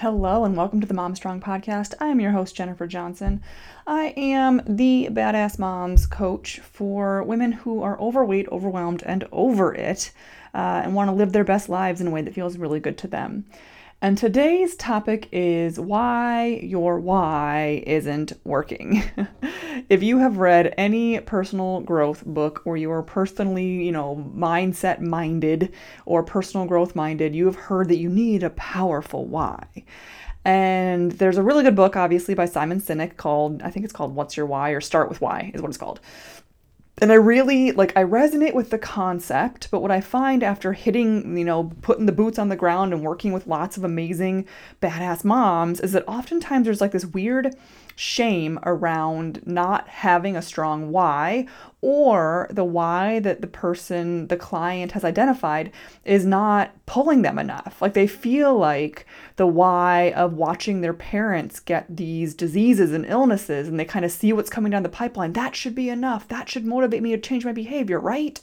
Hello and welcome to the Mom Strong podcast. I am your host, Jennifer Johnson. I am the Badass Moms coach for women who are overweight, overwhelmed, and over it, uh, and want to live their best lives in a way that feels really good to them. And today's topic is why your why isn't working. if you have read any personal growth book or you are personally, you know, mindset minded or personal growth minded, you have heard that you need a powerful why. And there's a really good book, obviously, by Simon Sinek called, I think it's called What's Your Why or Start with Why is what it's called and I really like I resonate with the concept, but what I find after hitting, you know, putting the boots on the ground and working with lots of amazing badass moms is that oftentimes there's like this weird shame around not having a strong why or the why that the person, the client has identified is not pulling them enough. Like they feel like the why of watching their parents get these diseases and illnesses and they kind of see what's coming down the pipeline. That should be enough. That should motivate me to change my behavior, right?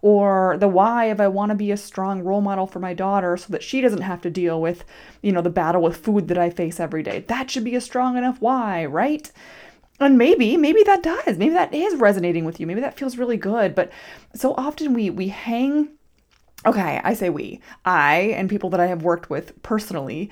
Or the why if I want to be a strong role model for my daughter so that she doesn't have to deal with, you know, the battle with food that I face every day. That should be a strong enough why, right? And maybe, maybe that does. Maybe that is resonating with you. Maybe that feels really good. But so often we we hang okay, I say we. I and people that I have worked with personally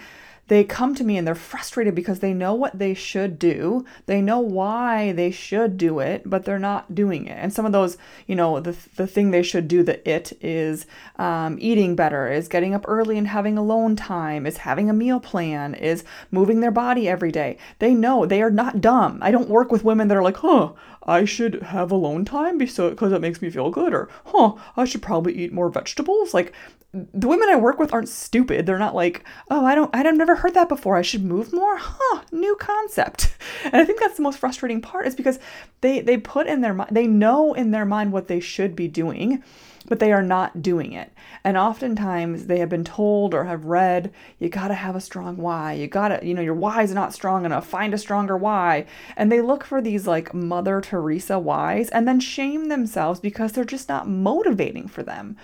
they come to me and they're frustrated because they know what they should do. They know why they should do it, but they're not doing it. And some of those, you know, the, the thing they should do, the it is um, eating better, is getting up early and having alone time, is having a meal plan, is moving their body every day. They know they are not dumb. I don't work with women that are like, huh, I should have alone time because it makes me feel good, or huh, I should probably eat more vegetables. Like the women I work with aren't stupid. They're not like, oh, I don't, I've never heard that before. I should move more. Huh? New concept. And I think that's the most frustrating part is because they they put in their mind, they know in their mind what they should be doing, but they are not doing it. And oftentimes they have been told or have read, you got to have a strong why. You got to, you know, your why is not strong enough. Find a stronger why. And they look for these like Mother Teresa whys and then shame themselves because they're just not motivating for them.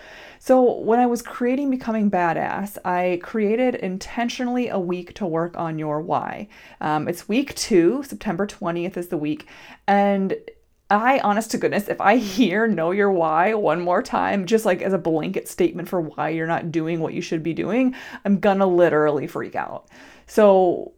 So, when I was creating Becoming Badass, I created intentionally a week to work on your why. Um, it's week two, September 20th is the week. And I, honest to goodness, if I hear know your why one more time, just like as a blanket statement for why you're not doing what you should be doing, I'm gonna literally freak out. So,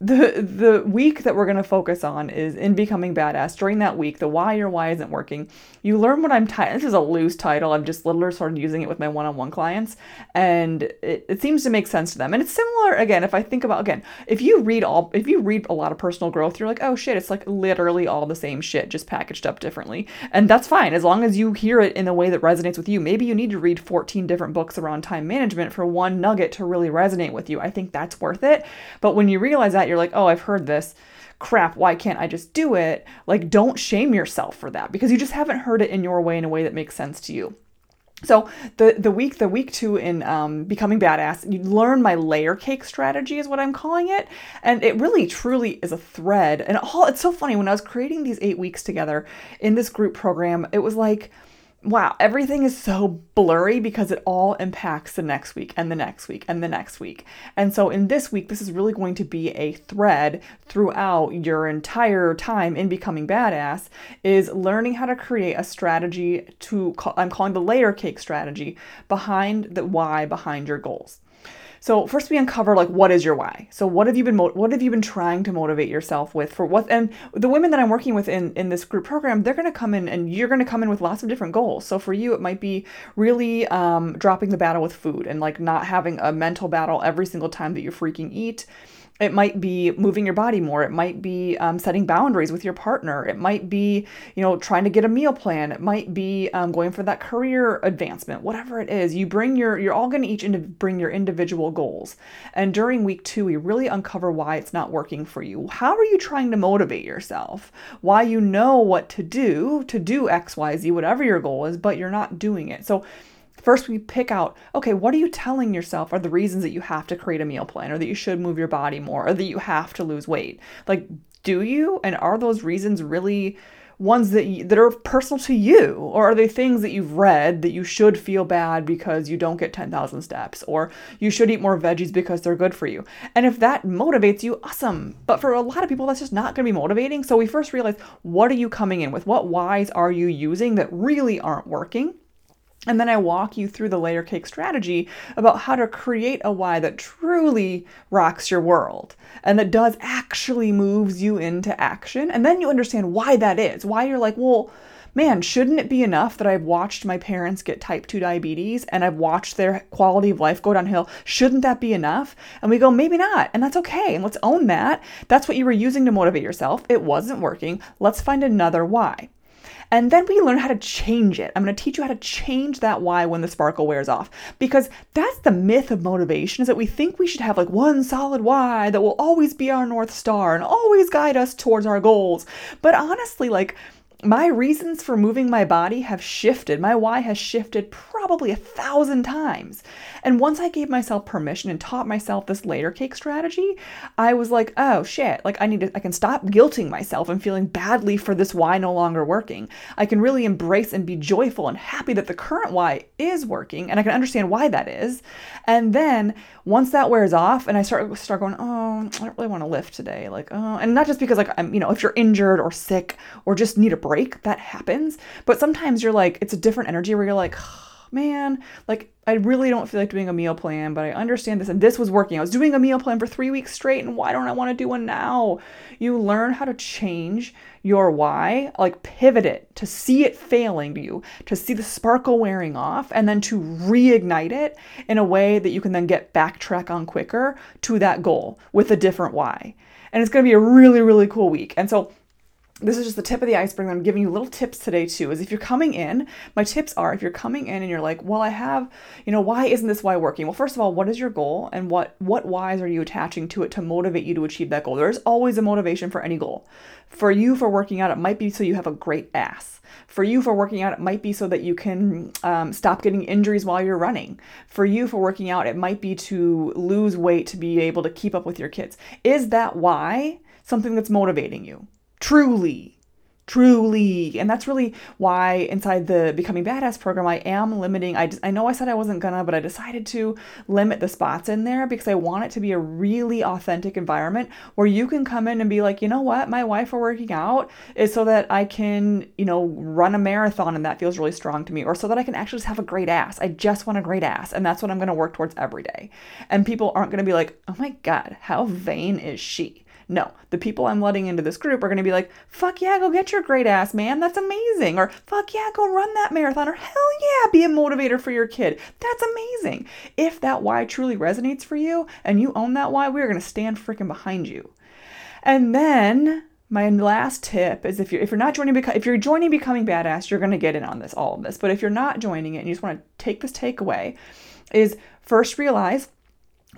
the the week that we're going to focus on is in becoming badass. During that week the why your why isn't working. You learn what i'm this is a loose title i'm just literally sort of using it with my one-on-one clients and it, it seems to make sense to them. And it's similar again if i think about again if you read all if you read a lot of personal growth you're like oh shit it's like literally all the same shit just packaged up differently. And that's fine as long as you hear it in a way that resonates with you. Maybe you need to read 14 different books around time management for one nugget to really resonate with you. I think that's worth it. But when you realize realize that, you're like, oh, I've heard this. Crap, why can't I just do it? Like, don't shame yourself for that because you just haven't heard it in your way in a way that makes sense to you. So the the week the week two in um, becoming badass, you learn my layer cake strategy is what I'm calling it, and it really truly is a thread. And all it's so funny when I was creating these eight weeks together in this group program, it was like wow, everything is so blurry because it all impacts the next week and the next week and the next week. And so in this week, this is really going to be a thread throughout your entire time in becoming badass is learning how to create a strategy to I'm calling the layer cake strategy behind the why behind your goals. So first we uncover like what is your why. So what have you been mo- what have you been trying to motivate yourself with for what and the women that I'm working with in in this group program, they're going to come in and you're going to come in with lots of different goals. So for you it might be really um, dropping the battle with food and like not having a mental battle every single time that you freaking eat it might be moving your body more. It might be um, setting boundaries with your partner. It might be, you know, trying to get a meal plan. It might be um, going for that career advancement. Whatever it is, you bring your. You're all going to each ind- bring your individual goals. And during week two, we really uncover why it's not working for you. How are you trying to motivate yourself? Why you know what to do to do X, Y, Z, whatever your goal is, but you're not doing it. So First, we pick out, okay, what are you telling yourself are the reasons that you have to create a meal plan or that you should move your body more or that you have to lose weight? Like, do you? And are those reasons really ones that you, that are personal to you? Or are they things that you've read that you should feel bad because you don't get 10,000 steps? Or you should eat more veggies because they're good for you? And if that motivates you awesome. But for a lot of people that's just not going to be motivating. So we first realize what are you coming in with? What whys are you using that really aren't working and then I walk you through the layer cake strategy about how to create a why that truly rocks your world and that does actually moves you into action. And then you understand why that is. Why you're like, well, man, shouldn't it be enough that I've watched my parents get type 2 diabetes and I've watched their quality of life go downhill? Shouldn't that be enough? And we go, maybe not. And that's okay. And let's own that. That's what you were using to motivate yourself. It wasn't working. Let's find another why. And then we learn how to change it. I'm going to teach you how to change that why when the sparkle wears off. Because that's the myth of motivation is that we think we should have like one solid why that will always be our north star and always guide us towards our goals. But honestly, like my reasons for moving my body have shifted. My why has shifted probably a thousand times. And once I gave myself permission and taught myself this layer cake strategy, I was like, oh shit, like I need to, I can stop guilting myself and feeling badly for this why no longer working. I can really embrace and be joyful and happy that the current why is working and I can understand why that is. And then once that wears off and I start start going, oh, I don't really want to lift today. Like, oh, and not just because like I'm, you know, if you're injured or sick or just need a break that happens. But sometimes you're like, it's a different energy where you're like, man, like I really don't feel like doing a meal plan, but I understand this and this was working. I was doing a meal plan for three weeks straight, and why don't I want to do one now? You learn how to change your why, like pivot it to see it failing to you, to see the sparkle wearing off, and then to reignite it in a way that you can then get backtrack on quicker to that goal with a different why. And it's going to be a really, really cool week. And so this is just the tip of the iceberg. I'm giving you little tips today too. Is if you're coming in, my tips are if you're coming in and you're like, well, I have, you know, why isn't this why working? Well, first of all, what is your goal and what what whys are you attaching to it to motivate you to achieve that goal? There's always a motivation for any goal. For you, for working out, it might be so you have a great ass. For you, for working out, it might be so that you can um, stop getting injuries while you're running. For you, for working out, it might be to lose weight to be able to keep up with your kids. Is that why something that's motivating you? Truly. Truly. And that's really why inside the becoming badass program i am limiting i, I know i said i wasn't gonna but i decided to limit the spots in there because i want it to be a really authentic environment where you can come in and be like you know what? My wife for working out is so that i can you know run a marathon and that feels really strong to me or so that i can actually just have a great ass. I just want a great ass and that's what i'm going to work towards every day. And people aren't going to be like oh my god how vain is she no, the people I'm letting into this group are going to be like, fuck yeah, go get your great ass, man. That's amazing. Or fuck yeah, go run that marathon. Or hell yeah, be a motivator for your kid. That's amazing. If that why truly resonates for you and you own that why, we're going to stand freaking behind you. And then my last tip is if you're if you're not joining because if you're joining becoming badass you're going to get in on this all of this but if you're not joining it and you just want to take this takeaway is first realize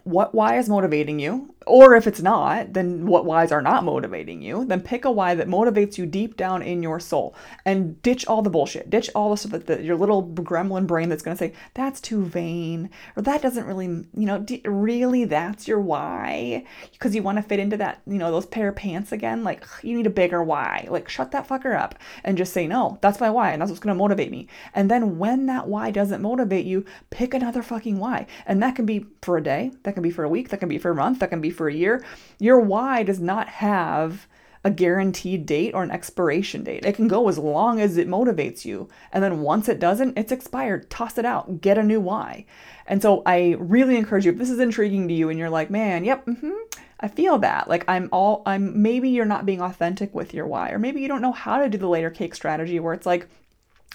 what why is motivating you or if it's not, then what whys are not motivating you? Then pick a why that motivates you deep down in your soul and ditch all the bullshit. Ditch all the stuff that the, your little gremlin brain that's going to say, that's too vain, or that doesn't really, you know, d- really that's your why? Because you want to fit into that, you know, those pair of pants again? Like, you need a bigger why. Like, shut that fucker up and just say, no, that's my why, and that's what's going to motivate me. And then when that why doesn't motivate you, pick another fucking why. And that can be for a day, that can be for a week, that can be for a month, that can be for a year, your why does not have a guaranteed date or an expiration date. It can go as long as it motivates you. And then once it doesn't, it's expired. Toss it out. Get a new why. And so I really encourage you if this is intriguing to you and you're like, man, yep, mm-hmm, I feel that. Like I'm all I'm maybe you're not being authentic with your why, or maybe you don't know how to do the layer cake strategy where it's like,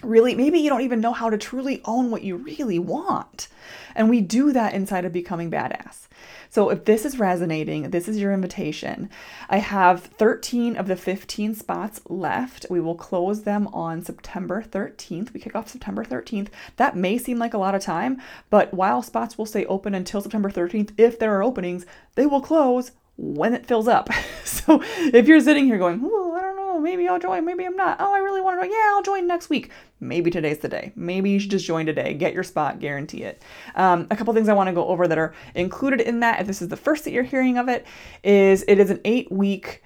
really maybe you don't even know how to truly own what you really want. And we do that inside of becoming badass. So if this is resonating, this is your invitation. I have 13 of the 15 spots left. We will close them on September 13th. We kick off September 13th. That may seem like a lot of time, but while spots will stay open until September 13th, if there are openings, they will close when it fills up. so if you're sitting here going, maybe I'll join, maybe I'm not. Oh, I really want to join. Yeah, I'll join next week. Maybe today's the day. Maybe you should just join today. Get your spot, guarantee it. Um, a couple things I want to go over that are included in that, if this is the first that you're hearing of it, is it is an eight week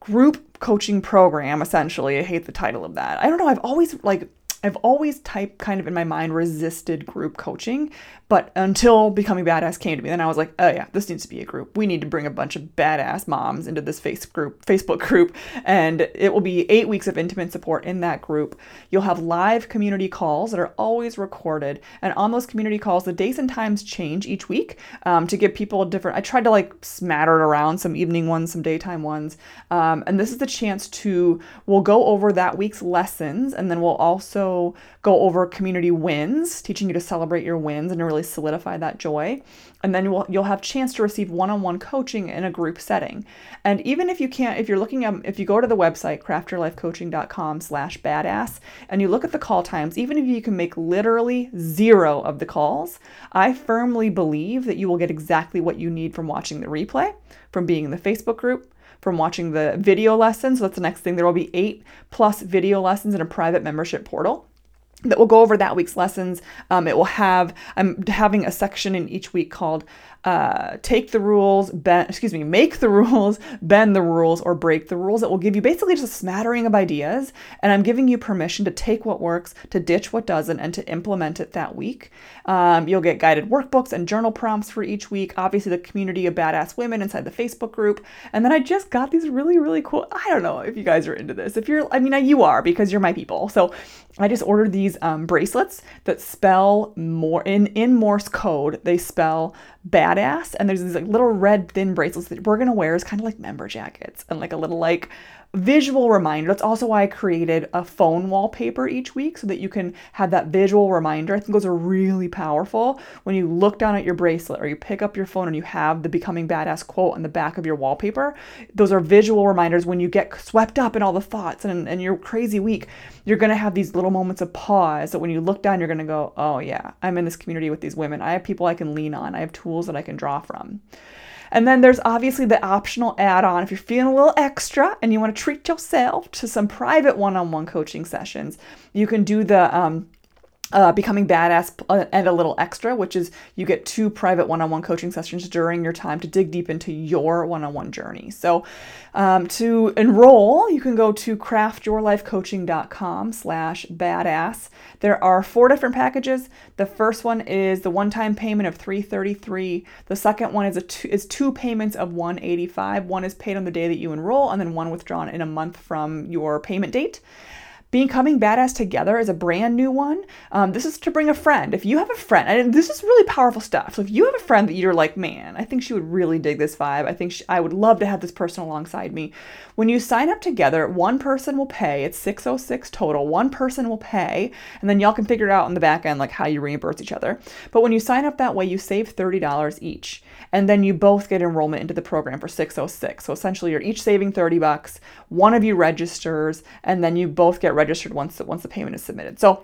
group coaching program essentially. I hate the title of that. I don't know, I've always like I've always type kind of in my mind resisted group coaching, but until becoming badass came to me, then I was like, oh yeah, this needs to be a group. We need to bring a bunch of badass moms into this face group, Facebook group, and it will be eight weeks of intimate support in that group. You'll have live community calls that are always recorded, and on those community calls, the days and times change each week um, to give people different. I tried to like smatter it around some evening ones, some daytime ones, um, and this is the chance to we'll go over that week's lessons, and then we'll also go over community wins, teaching you to celebrate your wins and to really solidify that joy. And then you'll, you'll have chance to receive one-on-one coaching in a group setting. And even if you can't, if you're looking at, if you go to the website, craftyourlifecoaching.com slash badass, and you look at the call times, even if you can make literally zero of the calls, I firmly believe that you will get exactly what you need from watching the replay, from being in the Facebook group, from watching the video lessons. So that's the next thing. There will be eight plus video lessons in a private membership portal that will go over that week's lessons. Um, it will have, I'm having a section in each week called uh, take the rules, bend, excuse me, make the rules, bend the rules, or break the rules. It will give you basically just a smattering of ideas. And I'm giving you permission to take what works, to ditch what doesn't, and to implement it that week. Um, you'll get guided workbooks and journal prompts for each week. Obviously, the community of badass women inside the Facebook group. And then I just got these really, really cool. I don't know if you guys are into this. If you're, I mean, you are because you're my people. So I just ordered these um, bracelets that spell more in in Morse code. They spell badass, and there's these like little red thin bracelets that we're gonna wear as kind of like member jackets and like a little like visual reminder. That's also why I created a phone wallpaper each week so that you can have that visual reminder. I think those are really powerful when you look down at your bracelet or you pick up your phone and you have the Becoming Badass quote on the back of your wallpaper. Those are visual reminders when you get swept up in all the thoughts and, and your crazy week. You're to have these little moments of pause that when you look down, you're to go, oh, yeah, I'm in this community with these women. I have people I can lean on, I have tools that I can draw from. And then there's obviously the optional add on if you're feeling a little extra and you want to treat yourself to some private one on one coaching sessions. You can do the um, uh, becoming badass uh, and a little extra, which is you get two private one-on-one coaching sessions during your time to dig deep into your one-on-one journey. So um, to enroll, you can go to craftyourlifecoaching.com slash badass. There are four different packages. The first one is the one-time payment of 333. The second one is a two, is two payments of 185. One is paid on the day that you enroll, and then one withdrawn in a month from your payment date. Becoming Badass Together is a brand new one. Um, this is to bring a friend. If you have a friend, and this is really powerful stuff. So if you have a friend that you're like, man, I think she would really dig this vibe. I think she, I would love to have this person alongside me. When you sign up together, one person will pay. It's 606 total. One person will pay, and then y'all can figure it out in the back end, like how you reimburse each other. But when you sign up that way, you save $30 each and then you both get enrollment into the program for 606. So essentially you're each saving 30 bucks, one of you registers, and then you both get registered once the, once the payment is submitted. So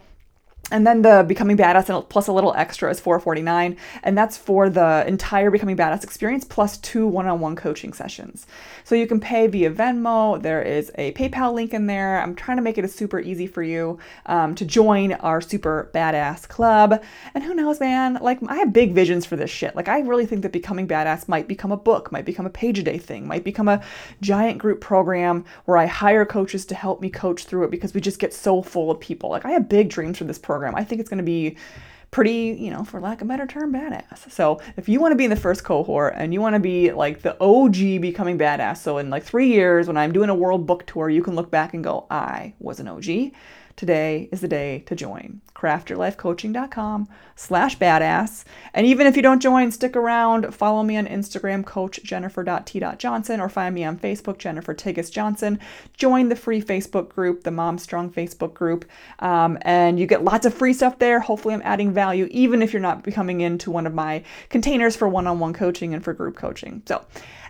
and then the Becoming Badass plus a little extra is 449 and that's for the entire Becoming Badass experience plus two one-on-one coaching sessions. So you can pay via Venmo. There is a PayPal link in there. I'm trying to make it a super easy for you um, to join our super badass club. And who knows, man? Like I have big visions for this shit. Like I really think that Becoming Badass might become a book, might become a page a day thing, might become a giant group program where I hire coaches to help me coach through it because we just get so full of people. Like I have big dreams for this program program. I think it's going to be pretty, you know, for lack of a better term, badass. So if you want to be in the first cohort and you want to be like the OG becoming badass, so in like three years when I'm doing a world book tour, you can look back and go, I was an OG. Today is the day to join. craftyourlifecoaching.com slash badass. And even if you don't join, stick around. Follow me on Instagram, coach jennifer.t.johnson, or find me on Facebook, Jennifer Tiggis Johnson. Join the free Facebook group, the Mom Strong Facebook group. Um, and you get lots of free stuff there. Hopefully, I'm adding value, even if you're not becoming into one of my containers for one on one coaching and for group coaching. So,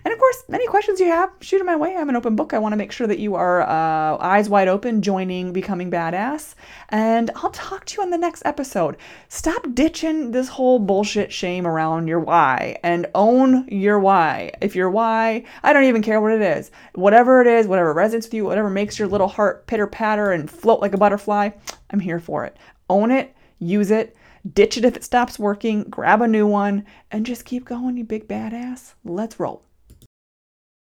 and of course, any questions you have, shoot them my way. I'm an open book. I want to make sure that you are uh, eyes wide open, joining Becoming Badass. And I'll talk to you on the next episode. Stop ditching this whole bullshit shame around your why and own your why. If your why, I don't even care what it is. Whatever it is, whatever resonates with you, whatever makes your little heart pitter patter and float like a butterfly, I'm here for it. Own it, use it ditch it if it stops working, grab a new one, and just keep going, you big badass. Let's roll.